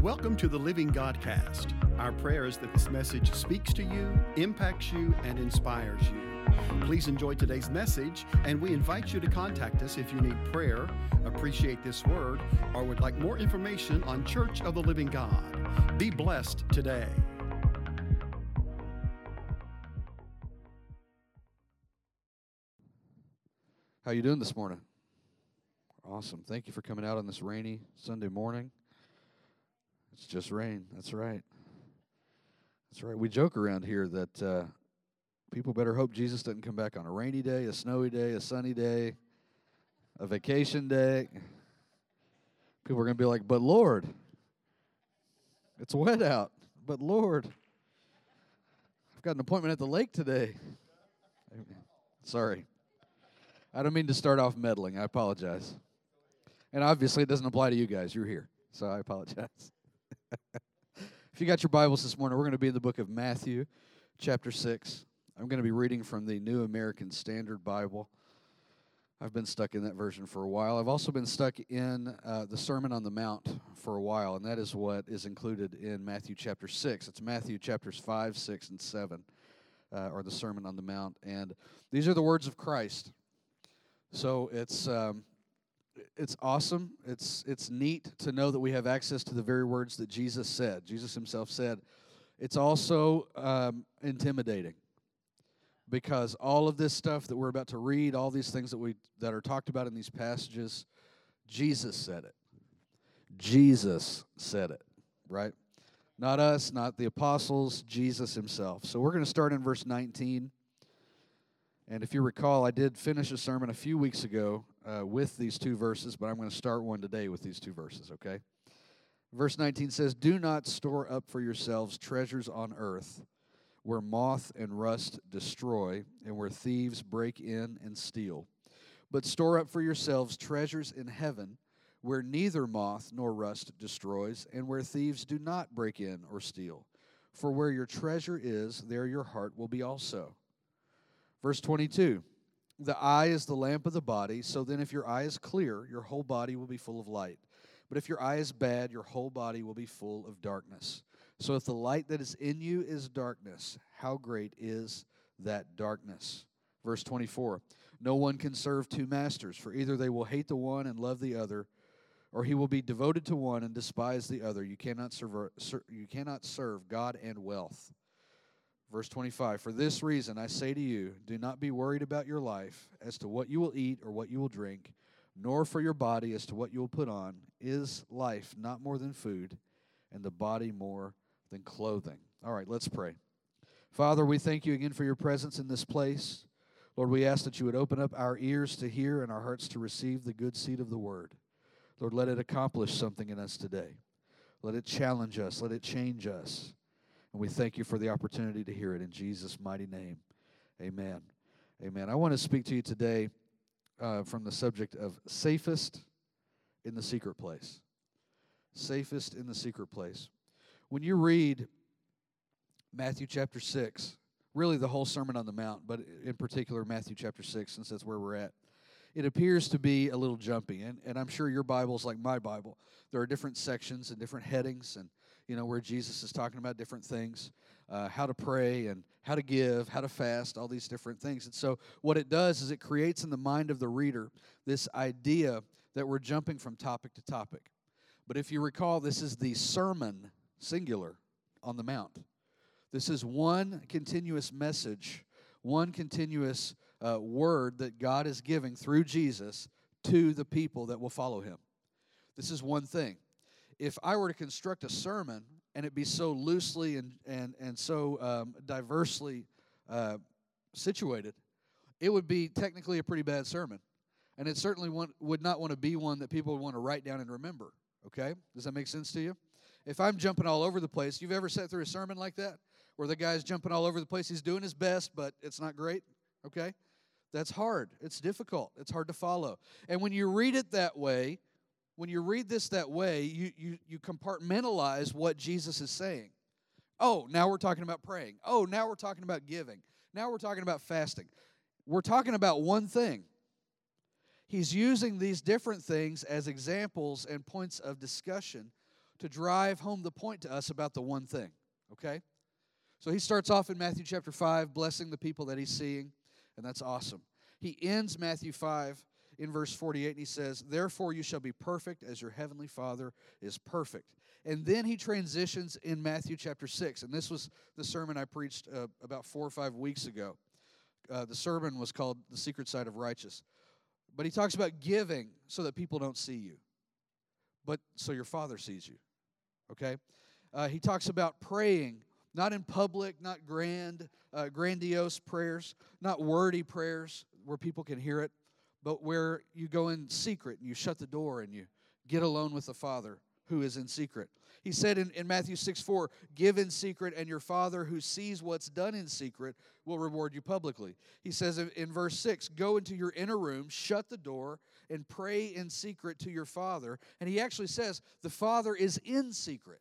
Welcome to the Living Godcast. Our prayer is that this message speaks to you, impacts you, and inspires you. Please enjoy today's message, and we invite you to contact us if you need prayer, appreciate this word, or would like more information on Church of the Living God. Be blessed today. How you doing this morning? Awesome. Thank you for coming out on this rainy Sunday morning. It's just rain. That's right. That's right. We joke around here that uh, people better hope Jesus doesn't come back on a rainy day, a snowy day, a sunny day, a vacation day. People are going to be like, "But Lord, it's wet out. But Lord, I've got an appointment at the lake today." Sorry. I don't mean to start off meddling. I apologize. And obviously, it doesn't apply to you guys. You're here. So I apologize. If you got your Bibles this morning, we're going to be in the book of Matthew, chapter 6. I'm going to be reading from the New American Standard Bible. I've been stuck in that version for a while. I've also been stuck in uh, the Sermon on the Mount for a while, and that is what is included in Matthew chapter 6. It's Matthew chapters 5, 6, and 7, uh, or the Sermon on the Mount. And these are the words of Christ. So it's. Um, it's awesome. It's it's neat to know that we have access to the very words that Jesus said. Jesus himself said. It's also um, intimidating because all of this stuff that we're about to read, all these things that we that are talked about in these passages, Jesus said it. Jesus said it, right? Not us, not the apostles, Jesus himself. So we're going to start in verse 19. And if you recall, I did finish a sermon a few weeks ago uh, with these two verses, but I'm going to start one today with these two verses, okay? Verse 19 says, Do not store up for yourselves treasures on earth where moth and rust destroy and where thieves break in and steal. But store up for yourselves treasures in heaven where neither moth nor rust destroys and where thieves do not break in or steal. For where your treasure is, there your heart will be also. Verse 22 The eye is the lamp of the body, so then if your eye is clear, your whole body will be full of light. But if your eye is bad, your whole body will be full of darkness. So if the light that is in you is darkness, how great is that darkness? Verse 24 No one can serve two masters, for either they will hate the one and love the other, or he will be devoted to one and despise the other. You cannot serve, you cannot serve God and wealth. Verse 25 For this reason I say to you, do not be worried about your life as to what you will eat or what you will drink, nor for your body as to what you will put on. Is life not more than food, and the body more than clothing? All right, let's pray. Father, we thank you again for your presence in this place. Lord, we ask that you would open up our ears to hear and our hearts to receive the good seed of the word. Lord, let it accomplish something in us today. Let it challenge us, let it change us. And we thank you for the opportunity to hear it in Jesus' mighty name. Amen. Amen. I want to speak to you today uh, from the subject of safest in the secret place. Safest in the secret place. When you read Matthew chapter 6, really the whole Sermon on the Mount, but in particular Matthew chapter 6, since that's where we're at, it appears to be a little jumpy. And, and I'm sure your Bible's like my Bible. There are different sections and different headings and you know, where Jesus is talking about different things, uh, how to pray and how to give, how to fast, all these different things. And so, what it does is it creates in the mind of the reader this idea that we're jumping from topic to topic. But if you recall, this is the sermon, singular, on the Mount. This is one continuous message, one continuous uh, word that God is giving through Jesus to the people that will follow him. This is one thing if I were to construct a sermon and it be so loosely and, and, and so um, diversely uh, situated, it would be technically a pretty bad sermon. And it certainly want, would not want to be one that people would want to write down and remember. Okay? Does that make sense to you? If I'm jumping all over the place, you've ever sat through a sermon like that? Where the guy's jumping all over the place, he's doing his best, but it's not great? Okay? That's hard. It's difficult. It's hard to follow. And when you read it that way, when you read this that way, you, you, you compartmentalize what Jesus is saying. Oh, now we're talking about praying. Oh, now we're talking about giving. Now we're talking about fasting. We're talking about one thing. He's using these different things as examples and points of discussion to drive home the point to us about the one thing, okay? So he starts off in Matthew chapter 5, blessing the people that he's seeing, and that's awesome. He ends Matthew 5 in verse 48, and he says, Therefore you shall be perfect as your heavenly Father is perfect. And then he transitions in Matthew chapter 6, and this was the sermon I preached uh, about four or five weeks ago. Uh, the sermon was called The Secret Side of Righteous. But he talks about giving so that people don't see you, but so your Father sees you. Okay? Uh, he talks about praying, not in public, not grand, uh, grandiose prayers, not wordy prayers where people can hear it, but where you go in secret and you shut the door and you get alone with the Father who is in secret. He said in, in Matthew 6 4, give in secret, and your Father who sees what's done in secret will reward you publicly. He says in, in verse 6, go into your inner room, shut the door, and pray in secret to your Father. And he actually says, the Father is in secret.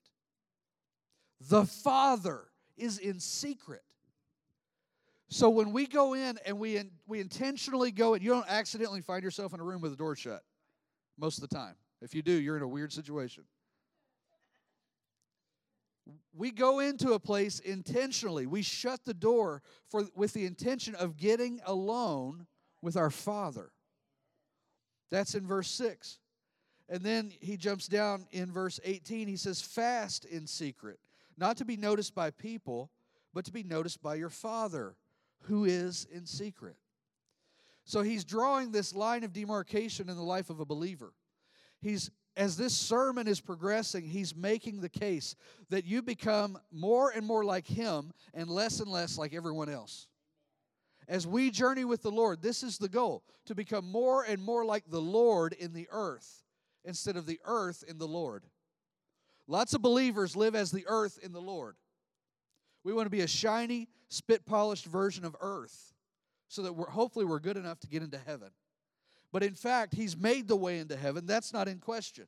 The Father is in secret. So when we go in and we, in, we intentionally go in, you don't accidentally find yourself in a room with the door shut most of the time. If you do, you're in a weird situation. We go into a place intentionally. We shut the door for, with the intention of getting alone with our Father. That's in verse 6. And then he jumps down in verse 18. He says, Fast in secret, not to be noticed by people, but to be noticed by your Father who is in secret. So he's drawing this line of demarcation in the life of a believer. He's as this sermon is progressing, he's making the case that you become more and more like him and less and less like everyone else. As we journey with the Lord, this is the goal to become more and more like the Lord in the earth instead of the earth in the Lord. Lots of believers live as the earth in the Lord. We want to be a shiny, spit polished version of earth so that we're, hopefully we're good enough to get into heaven. But in fact, He's made the way into heaven. That's not in question.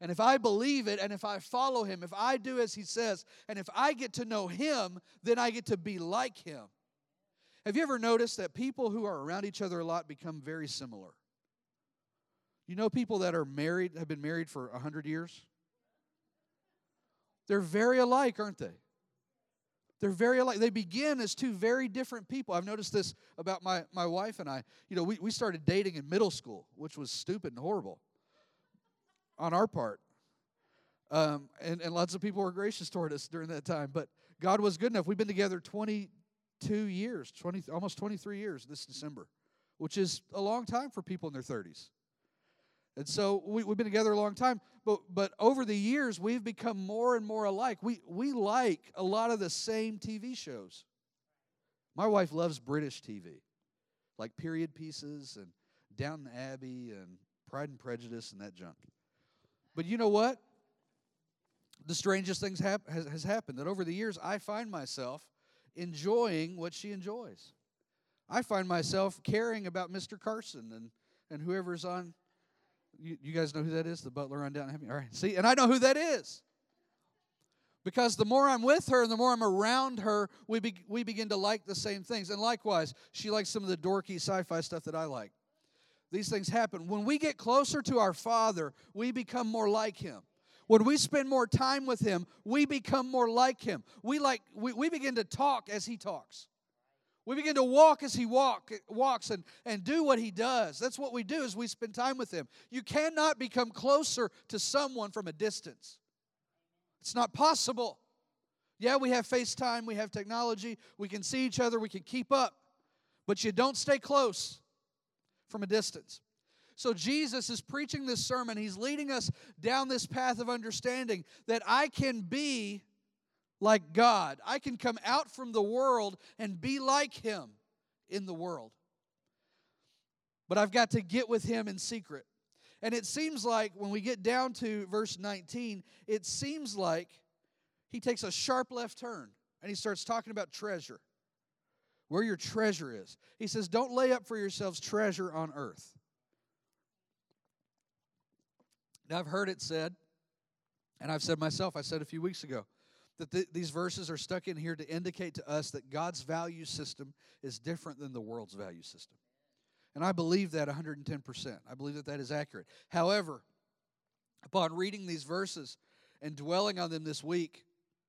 And if I believe it and if I follow Him, if I do as He says, and if I get to know Him, then I get to be like Him. Have you ever noticed that people who are around each other a lot become very similar? You know people that are married, have been married for 100 years? They're very alike, aren't they? They're very alike. They begin as two very different people. I've noticed this about my, my wife and I. You know, we, we started dating in middle school, which was stupid and horrible on our part. Um, and, and lots of people were gracious toward us during that time. But God was good enough. We've been together 22 years, 20, almost 23 years this December, which is a long time for people in their 30s. And so we, have been together a long time, but, but over the years, we've become more and more alike. We, we like a lot of the same TV shows. My wife loves British TV, like period pieces and Downton Abbey and Pride and Prejudice and that junk. But you know what? The strangest things hap- has, has happened that over the years, I find myself enjoying what she enjoys. I find myself caring about Mr. Carson and, and whoever's on you, you guys know who that is? The butler on down. All right. See, and I know who that is. Because the more I'm with her and the more I'm around her, we, be, we begin to like the same things. And likewise, she likes some of the dorky sci fi stuff that I like. These things happen. When we get closer to our Father, we become more like Him. When we spend more time with Him, we become more like Him. We, like, we, we begin to talk as He talks. We begin to walk as he walk, walks and, and do what he does. That's what we do as we spend time with him. You cannot become closer to someone from a distance. It's not possible. Yeah, we have FaceTime, we have technology, we can see each other, we can keep up, but you don't stay close from a distance. So Jesus is preaching this sermon. He's leading us down this path of understanding that I can be like God. I can come out from the world and be like Him in the world. But I've got to get with Him in secret. And it seems like when we get down to verse 19, it seems like he takes a sharp left turn and he starts talking about treasure. Where your treasure is. He says, Don't lay up for yourselves treasure on earth. Now, I've heard it said, and I've said myself, I said a few weeks ago, that th- these verses are stuck in here to indicate to us that God's value system is different than the world's value system. And I believe that 110%. I believe that that is accurate. However, upon reading these verses and dwelling on them this week,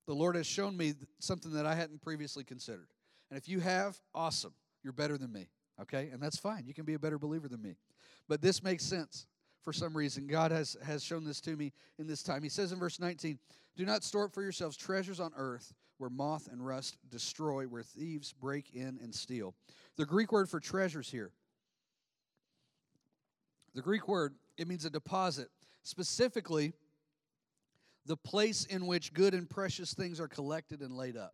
the Lord has shown me something that I hadn't previously considered. And if you have, awesome. You're better than me. Okay? And that's fine. You can be a better believer than me. But this makes sense for some reason. God has, has shown this to me in this time. He says in verse 19, Do not store up for yourselves treasures on earth where moth and rust destroy, where thieves break in and steal. The Greek word for treasures here, the Greek word, it means a deposit. Specifically, the place in which good and precious things are collected and laid up.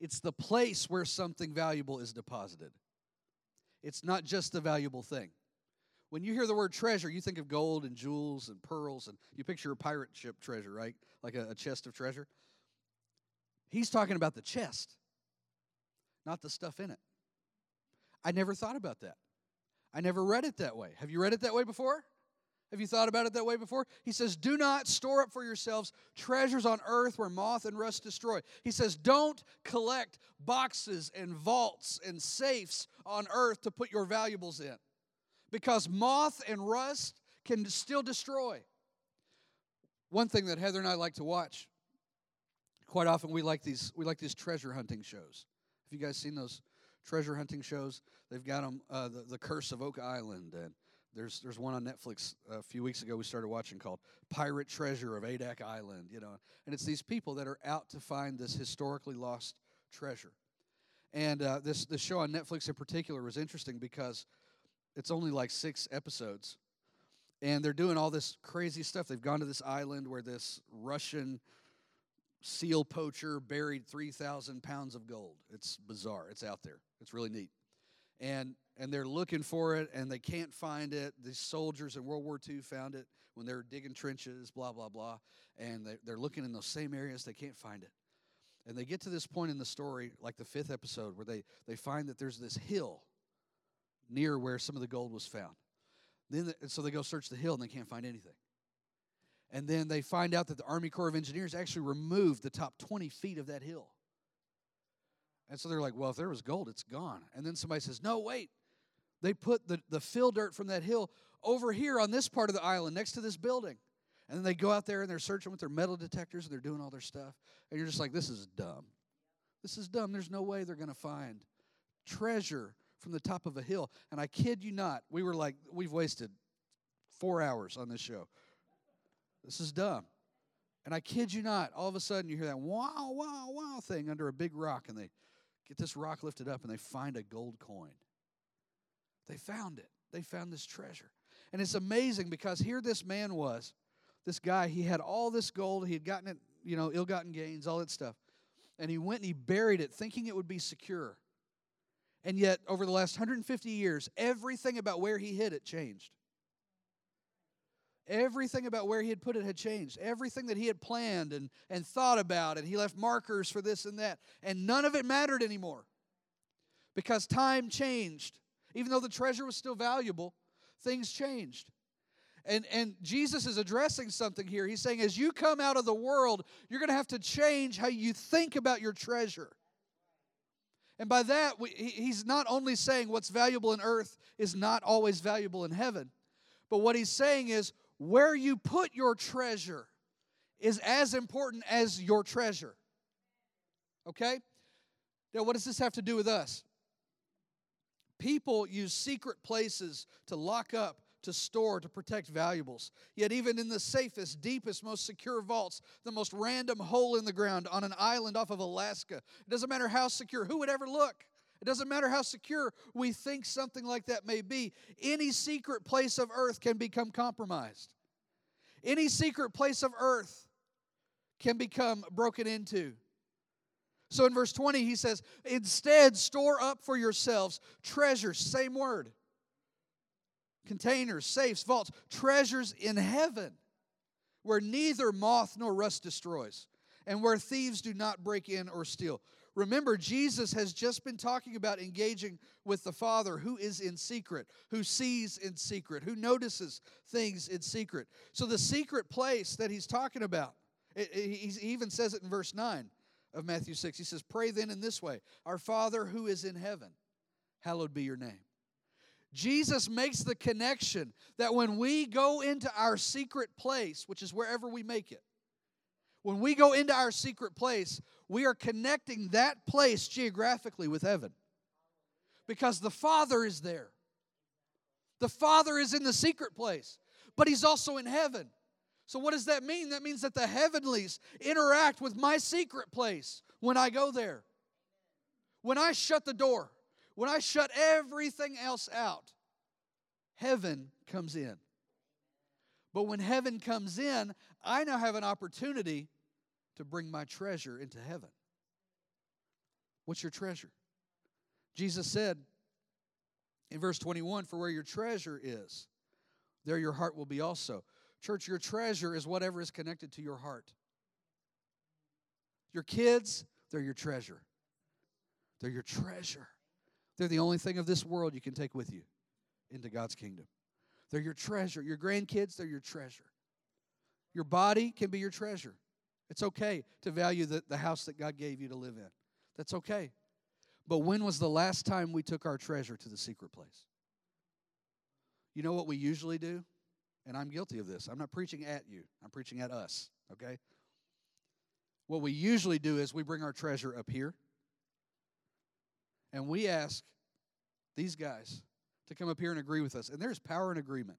It's the place where something valuable is deposited. It's not just the valuable thing. When you hear the word treasure, you think of gold and jewels and pearls, and you picture a pirate ship treasure, right? Like a, a chest of treasure. He's talking about the chest, not the stuff in it. I never thought about that. I never read it that way. Have you read it that way before? Have you thought about it that way before? He says, Do not store up for yourselves treasures on earth where moth and rust destroy. He says, Don't collect boxes and vaults and safes on earth to put your valuables in because moth and rust can still destroy. One thing that Heather and I like to watch quite often we like these we like these treasure hunting shows. Have you guys seen those treasure hunting shows? They've got them uh, the, the Curse of Oak Island and there's there's one on Netflix a few weeks ago we started watching called Pirate Treasure of Adak Island, you know. And it's these people that are out to find this historically lost treasure. And uh, this this show on Netflix in particular was interesting because it's only like six episodes, and they're doing all this crazy stuff. They've gone to this island where this Russian seal poacher buried three thousand pounds of gold. It's bizarre. It's out there. It's really neat, and and they're looking for it and they can't find it. The soldiers in World War II found it when they were digging trenches, blah, blah, blah. And they're looking in those same areas, they can't find it. And they get to this point in the story, like the fifth episode, where they, they find that there's this hill near where some of the gold was found. Then the, so they go search the hill and they can't find anything. And then they find out that the Army Corps of Engineers actually removed the top 20 feet of that hill. And so they're like, well, if there was gold, it's gone. And then somebody says, no, wait, they put the, the fill dirt from that hill over here on this part of the island next to this building. And then they go out there and they're searching with their metal detectors and they're doing all their stuff. And you're just like, this is dumb. This is dumb. There's no way they're going to find treasure from the top of a hill. And I kid you not, we were like, we've wasted four hours on this show. This is dumb. And I kid you not, all of a sudden you hear that wow, wow, wow thing under a big rock, and they get this rock lifted up and they find a gold coin. They found it. They found this treasure. And it's amazing because here this man was, this guy, he had all this gold, he had gotten it, you know, ill gotten gains, all that stuff. And he went and he buried it thinking it would be secure. And yet, over the last 150 years, everything about where he hid it changed. Everything about where he had put it had changed. Everything that he had planned and, and thought about, and he left markers for this and that. And none of it mattered anymore because time changed. Even though the treasure was still valuable, things changed. And, and Jesus is addressing something here. He's saying, as you come out of the world, you're going to have to change how you think about your treasure. And by that, we, he's not only saying what's valuable in earth is not always valuable in heaven, but what he's saying is where you put your treasure is as important as your treasure. Okay? Now, what does this have to do with us? People use secret places to lock up, to store, to protect valuables. Yet, even in the safest, deepest, most secure vaults, the most random hole in the ground on an island off of Alaska, it doesn't matter how secure, who would ever look? It doesn't matter how secure we think something like that may be. Any secret place of earth can become compromised. Any secret place of earth can become broken into. So in verse 20, he says, Instead, store up for yourselves treasures, same word, containers, safes, vaults, treasures in heaven, where neither moth nor rust destroys, and where thieves do not break in or steal. Remember, Jesus has just been talking about engaging with the Father who is in secret, who sees in secret, who notices things in secret. So, the secret place that he's talking about, it, it, he even says it in verse 9 of Matthew 6. He says, Pray then in this way Our Father who is in heaven, hallowed be your name. Jesus makes the connection that when we go into our secret place, which is wherever we make it, When we go into our secret place, we are connecting that place geographically with heaven because the Father is there. The Father is in the secret place, but He's also in heaven. So, what does that mean? That means that the heavenlies interact with my secret place when I go there. When I shut the door, when I shut everything else out, heaven comes in. But when heaven comes in, I now have an opportunity to bring my treasure into heaven. What's your treasure? Jesus said in verse 21 For where your treasure is, there your heart will be also. Church, your treasure is whatever is connected to your heart. Your kids, they're your treasure. They're your treasure. They're the only thing of this world you can take with you into God's kingdom. They're your treasure. Your grandkids, they're your treasure. Your body can be your treasure. It's okay to value the, the house that God gave you to live in. That's okay. But when was the last time we took our treasure to the secret place? You know what we usually do? And I'm guilty of this. I'm not preaching at you, I'm preaching at us, okay? What we usually do is we bring our treasure up here and we ask these guys to come up here and agree with us. And there's power in agreement.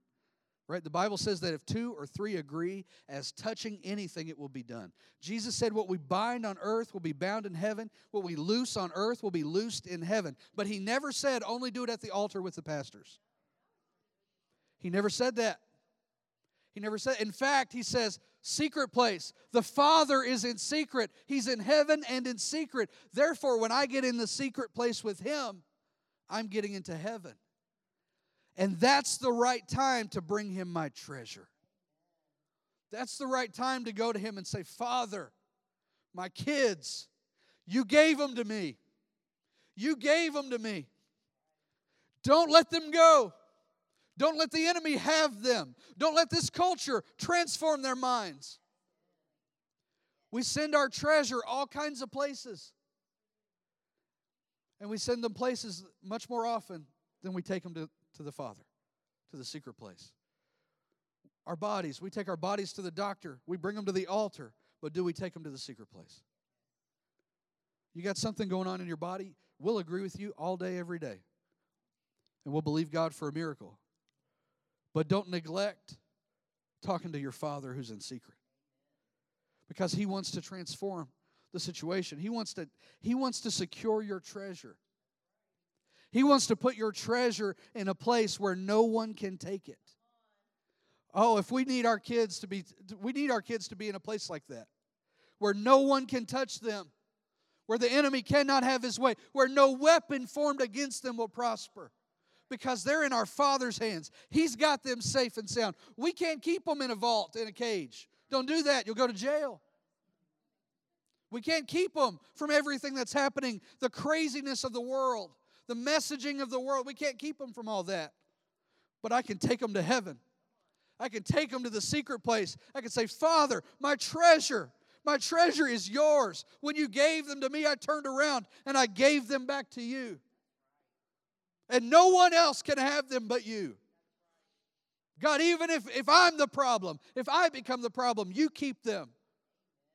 Right? The Bible says that if two or three agree as touching anything, it will be done. Jesus said, What we bind on earth will be bound in heaven. What we loose on earth will be loosed in heaven. But he never said, Only do it at the altar with the pastors. He never said that. He never said, in fact, he says, secret place. The Father is in secret. He's in heaven and in secret. Therefore, when I get in the secret place with Him, I'm getting into heaven. And that's the right time to bring him my treasure. That's the right time to go to him and say, Father, my kids, you gave them to me. You gave them to me. Don't let them go. Don't let the enemy have them. Don't let this culture transform their minds. We send our treasure all kinds of places. And we send them places much more often than we take them to to the Father, to the secret place. Our bodies, we take our bodies to the doctor, we bring them to the altar, but do we take them to the secret place? You got something going on in your body, we'll agree with you all day, every day. And we'll believe God for a miracle. But don't neglect talking to your Father who's in secret. Because He wants to transform the situation. He wants to, he wants to secure your treasure. He wants to put your treasure in a place where no one can take it. Oh, if we need our kids to be we need our kids to be in a place like that where no one can touch them, where the enemy cannot have his way, where no weapon formed against them will prosper. Because they're in our Father's hands. He's got them safe and sound. We can't keep them in a vault, in a cage. Don't do that. You'll go to jail. We can't keep them from everything that's happening, the craziness of the world the messaging of the world. We can't keep them from all that. But I can take them to heaven. I can take them to the secret place. I can say, Father, my treasure, my treasure is yours. When you gave them to me, I turned around and I gave them back to you. And no one else can have them but you. God, even if, if I'm the problem, if I become the problem, you keep them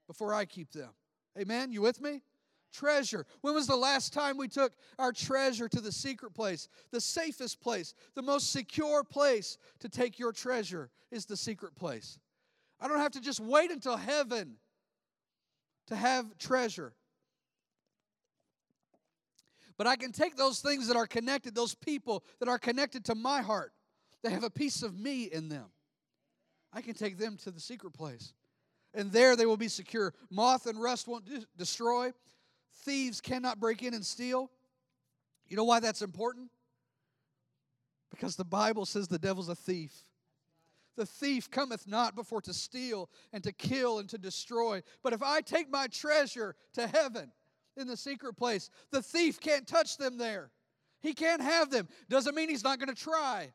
before I keep them. Amen? You with me? treasure. When was the last time we took our treasure to the secret place? The safest place, the most secure place to take your treasure is the secret place. I don't have to just wait until heaven to have treasure. But I can take those things that are connected, those people that are connected to my heart, that have a piece of me in them. I can take them to the secret place. And there they will be secure. Moth and rust won't destroy, Thieves cannot break in and steal. You know why that's important? Because the Bible says the devil's a thief. The thief cometh not before to steal and to kill and to destroy. But if I take my treasure to heaven in the secret place, the thief can't touch them there. He can't have them. Doesn't mean he's not going to try,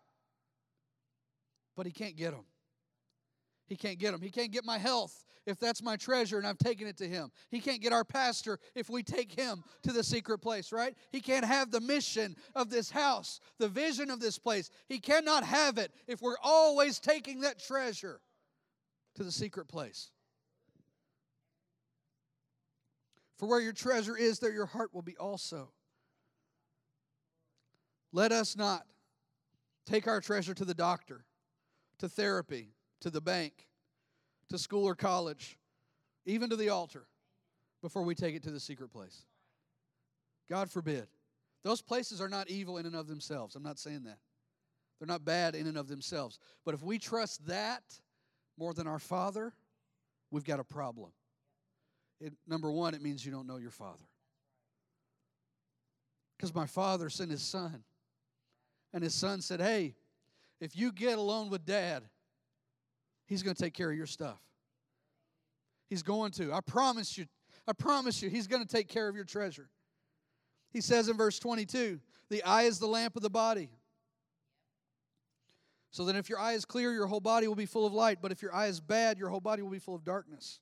but he can't get them. He can't get them. He can't get my health if that's my treasure and I've taken it to him. He can't get our pastor if we take him to the secret place, right? He can't have the mission of this house, the vision of this place. He cannot have it if we're always taking that treasure to the secret place. For where your treasure is, there your heart will be also. Let us not take our treasure to the doctor, to therapy, to the bank, to school or college, even to the altar, before we take it to the secret place. God forbid. Those places are not evil in and of themselves. I'm not saying that. They're not bad in and of themselves. But if we trust that more than our Father, we've got a problem. It, number one, it means you don't know your Father. Because my Father sent His Son. And His Son said, Hey, if you get alone with Dad, He's going to take care of your stuff. He's going to. I promise you. I promise you, He's going to take care of your treasure. He says in verse 22 the eye is the lamp of the body. So then, if your eye is clear, your whole body will be full of light. But if your eye is bad, your whole body will be full of darkness.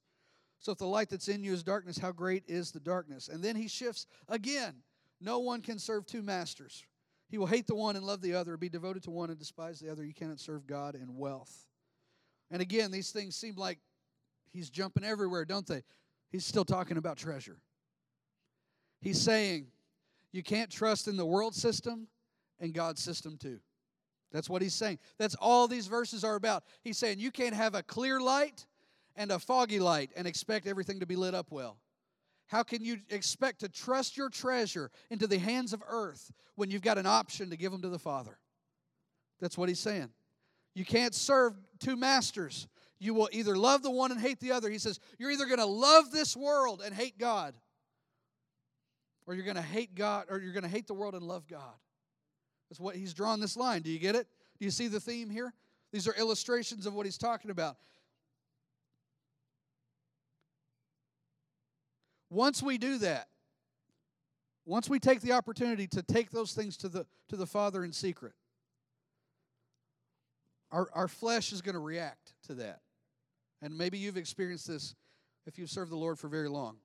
So if the light that's in you is darkness, how great is the darkness? And then he shifts again. No one can serve two masters. He will hate the one and love the other, be devoted to one and despise the other. You cannot serve God and wealth. And again, these things seem like he's jumping everywhere, don't they? He's still talking about treasure. He's saying, you can't trust in the world system and God's system too. That's what he's saying. That's all these verses are about. He's saying you can't have a clear light and a foggy light and expect everything to be lit up well. How can you expect to trust your treasure into the hands of earth when you've got an option to give them to the Father? That's what he's saying. You can't serve two masters. You will either love the one and hate the other. He says, You're either going to love this world and hate God, or you're going to hate God, or you're going to hate the world and love God. That's what he's drawn this line. Do you get it? Do you see the theme here? These are illustrations of what he's talking about. Once we do that, once we take the opportunity to take those things to the, to the Father in secret, our, our flesh is going to react to that. And maybe you've experienced this if you've served the Lord for very long.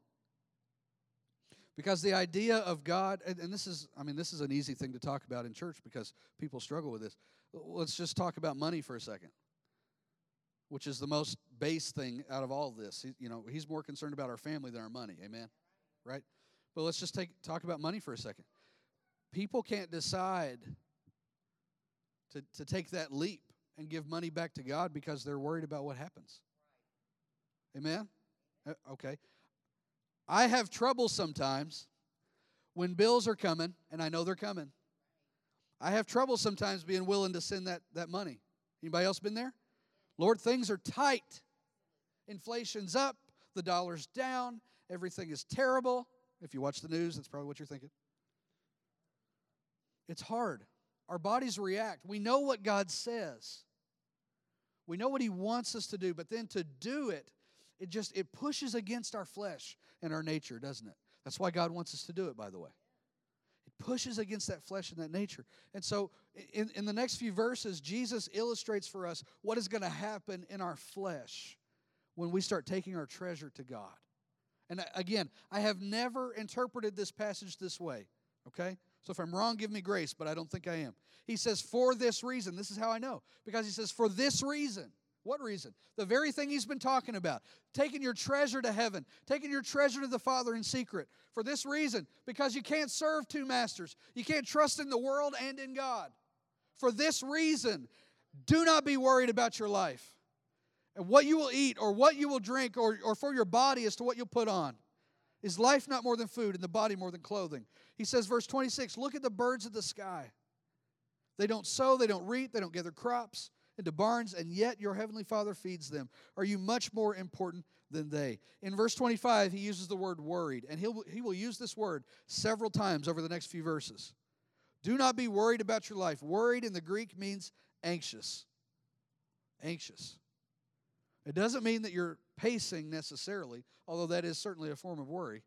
Because the idea of God, and, and, this is, I mean, this is an easy thing to talk about in church because people struggle with this. Let's just talk about money for a second, which is the most base thing out of all of this. He, you know, he's more concerned about our family than our money. Amen? Right? But let's just take, talk about money for a second. People can't decide to, to take that leap and give money back to God because they're worried about what happens. Amen? Uh, okay. I have trouble sometimes when bills are coming, and I know they're coming. I have trouble sometimes being willing to send that, that money. Anybody else been there? Lord, things are tight. Inflation's up, the dollar's down, everything is terrible. If you watch the news, that's probably what you're thinking. It's hard. Our bodies react. We know what God says. We know what he wants us to do, but then to do it it just it pushes against our flesh and our nature, doesn't it? That's why God wants us to do it, by the way. Pushes against that flesh and that nature. And so in, in the next few verses, Jesus illustrates for us what is going to happen in our flesh when we start taking our treasure to God. And uh, again, I have never interpreted this passage this way, okay? So if I'm wrong, give me grace, but I don't think I am. He says, for this reason. This is how I know. Because he says, for this reason. What reason? The very thing he's been talking about. Taking your treasure to heaven, taking your treasure to the Father in secret. For this reason, because you can't serve two masters. You can't trust in the world and in God. For this reason, do not be worried about your life and what you will eat or what you will drink or, or for your body as to what you'll put on. Is life not more than food and the body more than clothing? He says, verse 26 Look at the birds of the sky. They don't sow, they don't reap, they don't gather crops into barns, and yet your heavenly Father feeds them. Are you much more important than they? In verse 25, he uses the word worried, and he'll, he will use this word several times over the next few verses. Do not be worried about your life. Worried in the Greek means anxious. Anxious. It doesn't mean that you're pacing necessarily, although that is certainly a form of worry.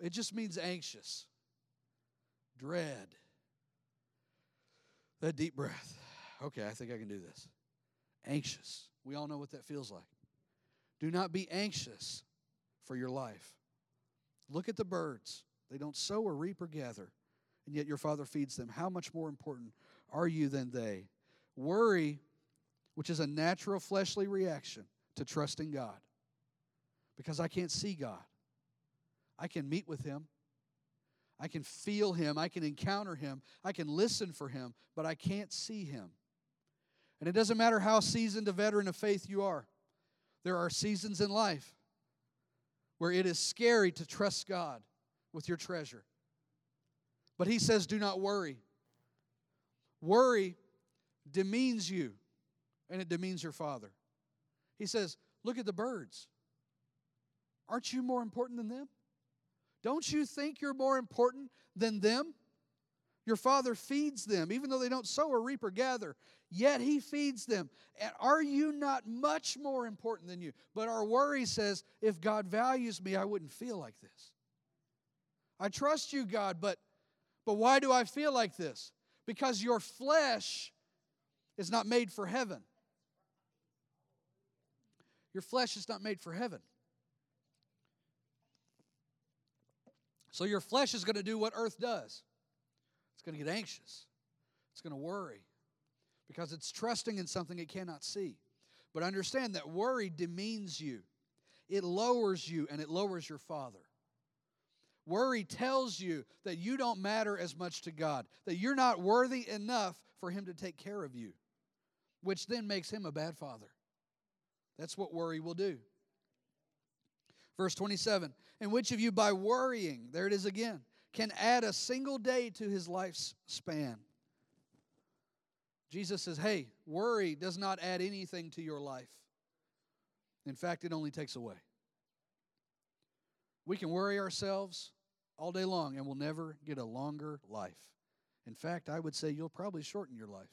It just means anxious, dread. That deep breath okay, I think I can do this. Anxious. We all know what that feels like. Do not be anxious for your life. Look at the birds. They don't sow or reap or gather, and yet your Father feeds them. How much more important are you than they? Worry, which is a natural fleshly reaction to trusting God, because I can't see God. I can meet with him. I can feel him. I can encounter him. I can listen for him, but I can't see him. And it doesn't matter how seasoned a veteran of faith you are, there are seasons in life where it is scary to trust God with your treasure. But he says, do not worry. Worry demeans you, and it demeans your father. He says, look at the birds. Aren't you more important than them? Don't you think you're more important than them? Your father feeds them, even though they don't sow or reap or gather, yet he feeds them. And are you not much more important than you? But our worry says, if God values me, I wouldn't feel like this. I trust you, God, but, but why do I feel like this? Because your flesh is not made for heaven. Your flesh is not made for heaven. So your flesh is going to do what earth does going to get anxious, it's going to worry because it's trusting in something it cannot see. But understand that worry demeans you, it lowers you, and it lowers your father. Worry tells you that you don't matter as much to God, that you're not worthy enough for Him to take care of you, which then makes Him a bad father. That's what worry will do. Verse 27 And which of you, by worrying, there it is again, can add a single day to his life's span? Jesus says, Hey, worry does not add anything to your life. In fact, it only takes away. We can worry ourselves all day long and we'll never get a longer life. In fact, I would say you'll probably shorten your life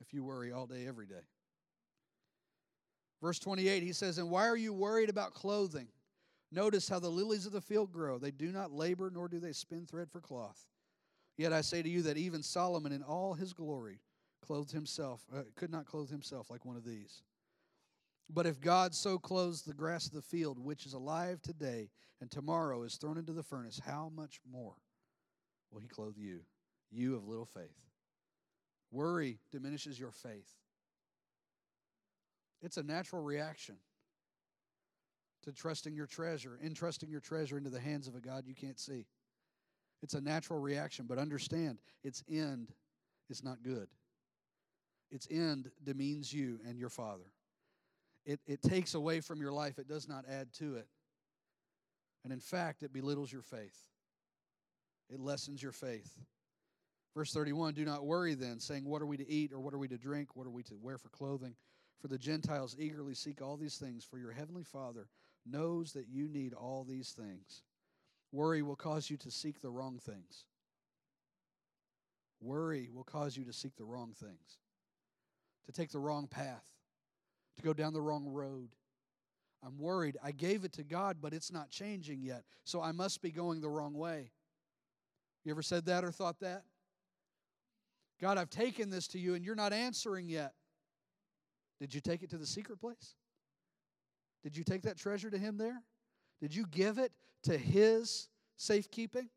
if you worry all day, every day. Verse 28, he says, And why are you worried about clothing? Notice how the lilies of the field grow. They do not labor, nor do they spin thread for cloth. Yet I say to you that even Solomon in all his glory clothed himself, uh, could not clothe himself like one of these. But if God so clothes the grass of the field, which is alive today and tomorrow is thrown into the furnace, how much more will he clothe you, you of little faith? Worry diminishes your faith. It's a natural reaction to trusting your treasure, entrusting your treasure into the hands of a God you can't see. It's a natural reaction, but understand its end is not good. Its end demeans you and your Father. It, it takes away from your life, it does not add to it. And in fact, it belittles your faith, it lessens your faith. Verse 31 Do not worry then, saying, What are we to eat, or what are we to drink, what are we to wear for clothing? For the Gentiles eagerly seek all these things, for your heavenly Father knows that you need all these things. Worry will cause you to seek the wrong things. Worry will cause you to seek the wrong things, to take the wrong path, to go down the wrong road. I'm worried. I gave it to God, but it's not changing yet, so I must be going the wrong way. You ever said that or thought that? God, I've taken this to you and you're not answering yet. Did you take it to the secret place? Did you take that treasure to Him there? Did you give it to His safekeeping?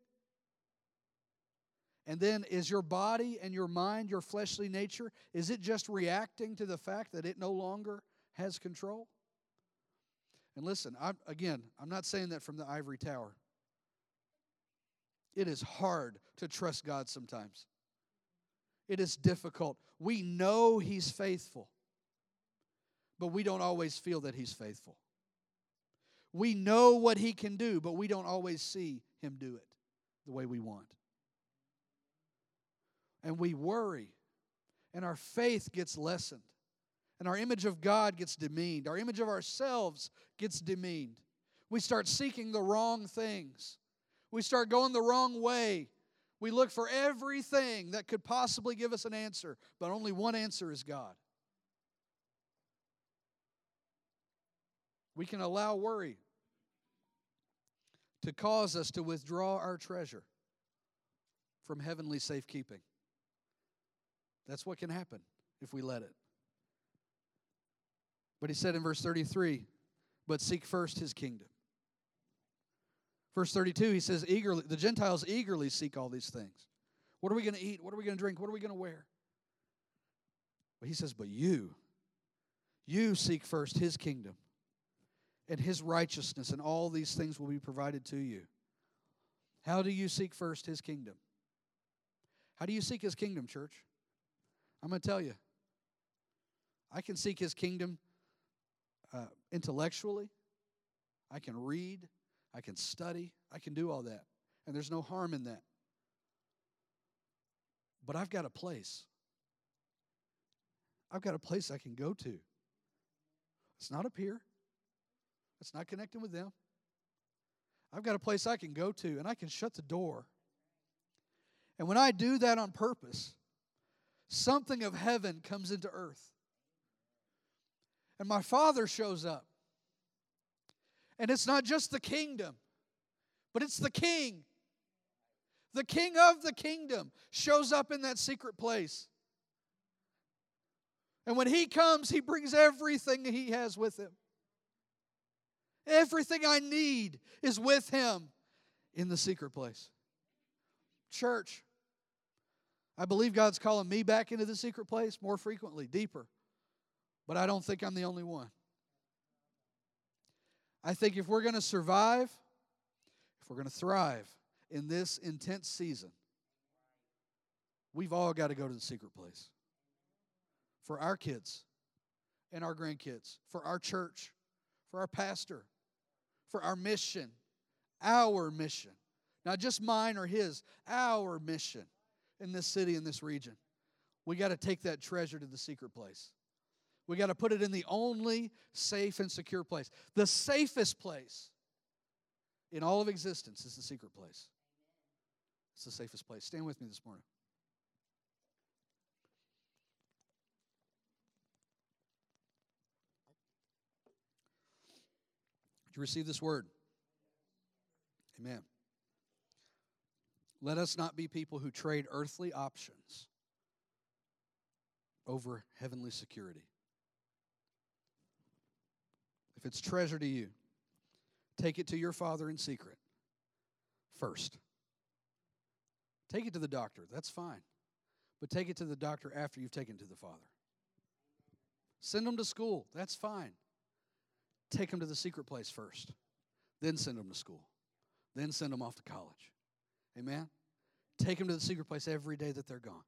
And then is your body and your mind, your fleshly nature, is it just reacting to the fact that it no longer has control? And listen, I'm, again, I'm not saying that from the ivory tower. It is hard to trust God sometimes. It is difficult. We know He's faithful but we don't always feel that He's faithful. We know what He can do, but we don't always see Him do it the way we want. And we worry, and our faith gets lessened, and our image of God gets demeaned, our image of ourselves gets demeaned. We start seeking the wrong things, we start going the wrong way. We look for everything that could possibly give us an answer, but only one answer is God. We can allow worry to cause us to withdraw our treasure from heavenly safekeeping. That's what can happen if we let it. But he said in verse 33, but seek first his kingdom. Verse 32, he says, eagerly, the Gentiles eagerly seek all these things. What are we going to eat? What are we going to drink? What are we going to wear? But he says, but you, you seek first his kingdom and his righteousness, and all these things will be provided to you. How do you seek first his kingdom? How do you seek his kingdom, church? I'm going to tell you. I can seek his kingdom uh, intellectually. I can read. I can study. I can do all that. And there's no harm in that. But I've got a place. I've got a place I can go to. It's not up here, it's not connecting with them. I've got a place I can go to, and I can shut the door. And when I do that on purpose, something of heaven comes into earth. And my Father shows up. And it's not just the kingdom, but it's the king. The king of the kingdom shows up in that secret place. And when he comes, he brings everything he has with him. Everything I need is with him in the secret place. Church, I believe God's calling me back into the secret place more frequently, deeper. But I don't think I'm the only one. I think if we're going to survive, if we're going to thrive in this intense season, we've all got to go to the secret place for our kids and our grandkids, for our church, for our pastor, for our mission, our mission. Not just mine or his, our mission in this city, in this region. We got to take that treasure to the secret place. We got to put it in the only safe and secure place. The safest place in all of existence is the secret place. It's the safest place. Stand with me this morning. You receive this word? Amen. Let us not be people who trade earthly options over heavenly security. If it's treasure to you, take it to your father in secret first. Take it to the doctor, that's fine. But take it to the doctor after you've taken it to the father. Send them to school, that's fine. Take them to the secret place first, then send them to school, then send them off to college. Amen? Take them to the secret place every day that they're gone.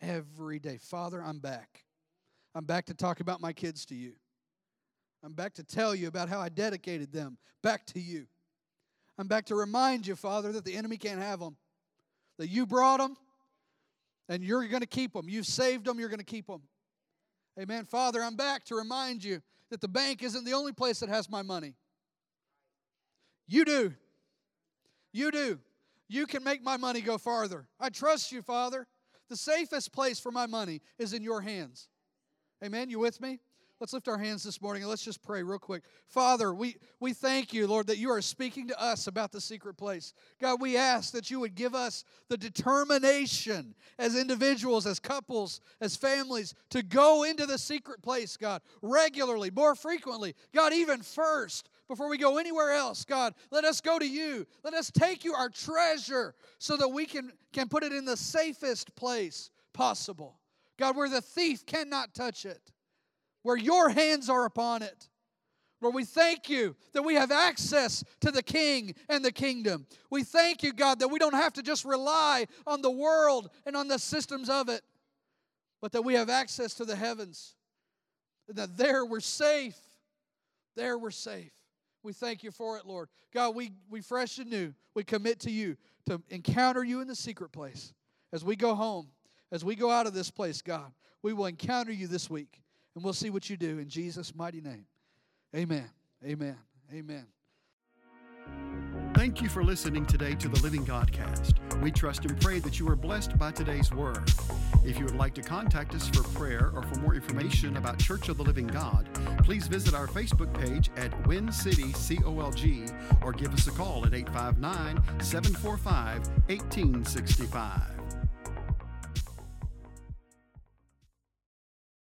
Every day. Father, I'm back. I'm back to talk about my kids to you. I'm back to tell you about how I dedicated them back to you. I'm back to remind you, Father, that the enemy can't have them, that you brought them and you're going to keep them. You've saved them, you're going to keep them. Amen. Father, I'm back to remind you that the bank isn't the only place that has my money. You do. You do. You can make my money go farther. I trust you, Father. The safest place for my money is in your hands. Amen. You with me? Let's lift our hands this morning and let's just pray real quick. Father, we, we thank you, Lord, that you are speaking to us about the secret place. God, we ask that you would give us the determination as individuals, as couples, as families to go into the secret place, God, regularly, more frequently. God, even first, before we go anywhere else, God, let us go to you. Let us take you our treasure so that we can, can put it in the safest place possible. God, where the thief cannot touch it where your hands are upon it. Lord, we thank you that we have access to the King and the kingdom. We thank you, God, that we don't have to just rely on the world and on the systems of it, but that we have access to the heavens. And that there we're safe. There we're safe. We thank you for it, Lord. God, we, we fresh and new, we commit to you to encounter you in the secret place. As we go home, as we go out of this place, God, we will encounter you this week. And we'll see what you do in Jesus' mighty name. Amen. Amen. Amen. Thank you for listening today to the Living Godcast. We trust and pray that you are blessed by today's word. If you would like to contact us for prayer or for more information about Church of the Living God, please visit our Facebook page at Win City COLG or give us a call at 859 745 1865.